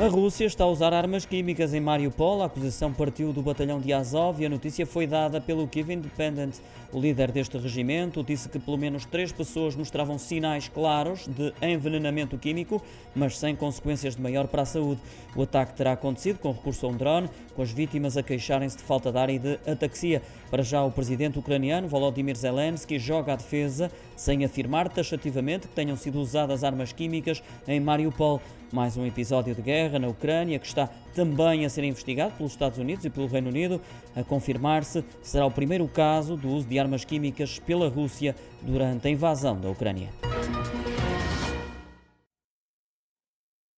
A Rússia está a usar armas químicas em Mariupol. A acusação partiu do batalhão de Azov e a notícia foi dada pelo Kiev Independent. O líder deste regimento disse que pelo menos três pessoas mostravam sinais claros de envenenamento químico, mas sem consequências de maior para a saúde. O ataque terá acontecido com recurso a um drone, com as vítimas a queixarem-se de falta de ar e de ataxia. Para já, o presidente ucraniano Volodymyr Zelensky joga a defesa, sem afirmar taxativamente que tenham sido usadas armas químicas em Mariupol. Mais um episódio de guerra na Ucrânia que está também a ser investigado pelos Estados Unidos e pelo Reino Unido. A confirmar-se, será o primeiro caso do uso de armas químicas pela Rússia durante a invasão da Ucrânia.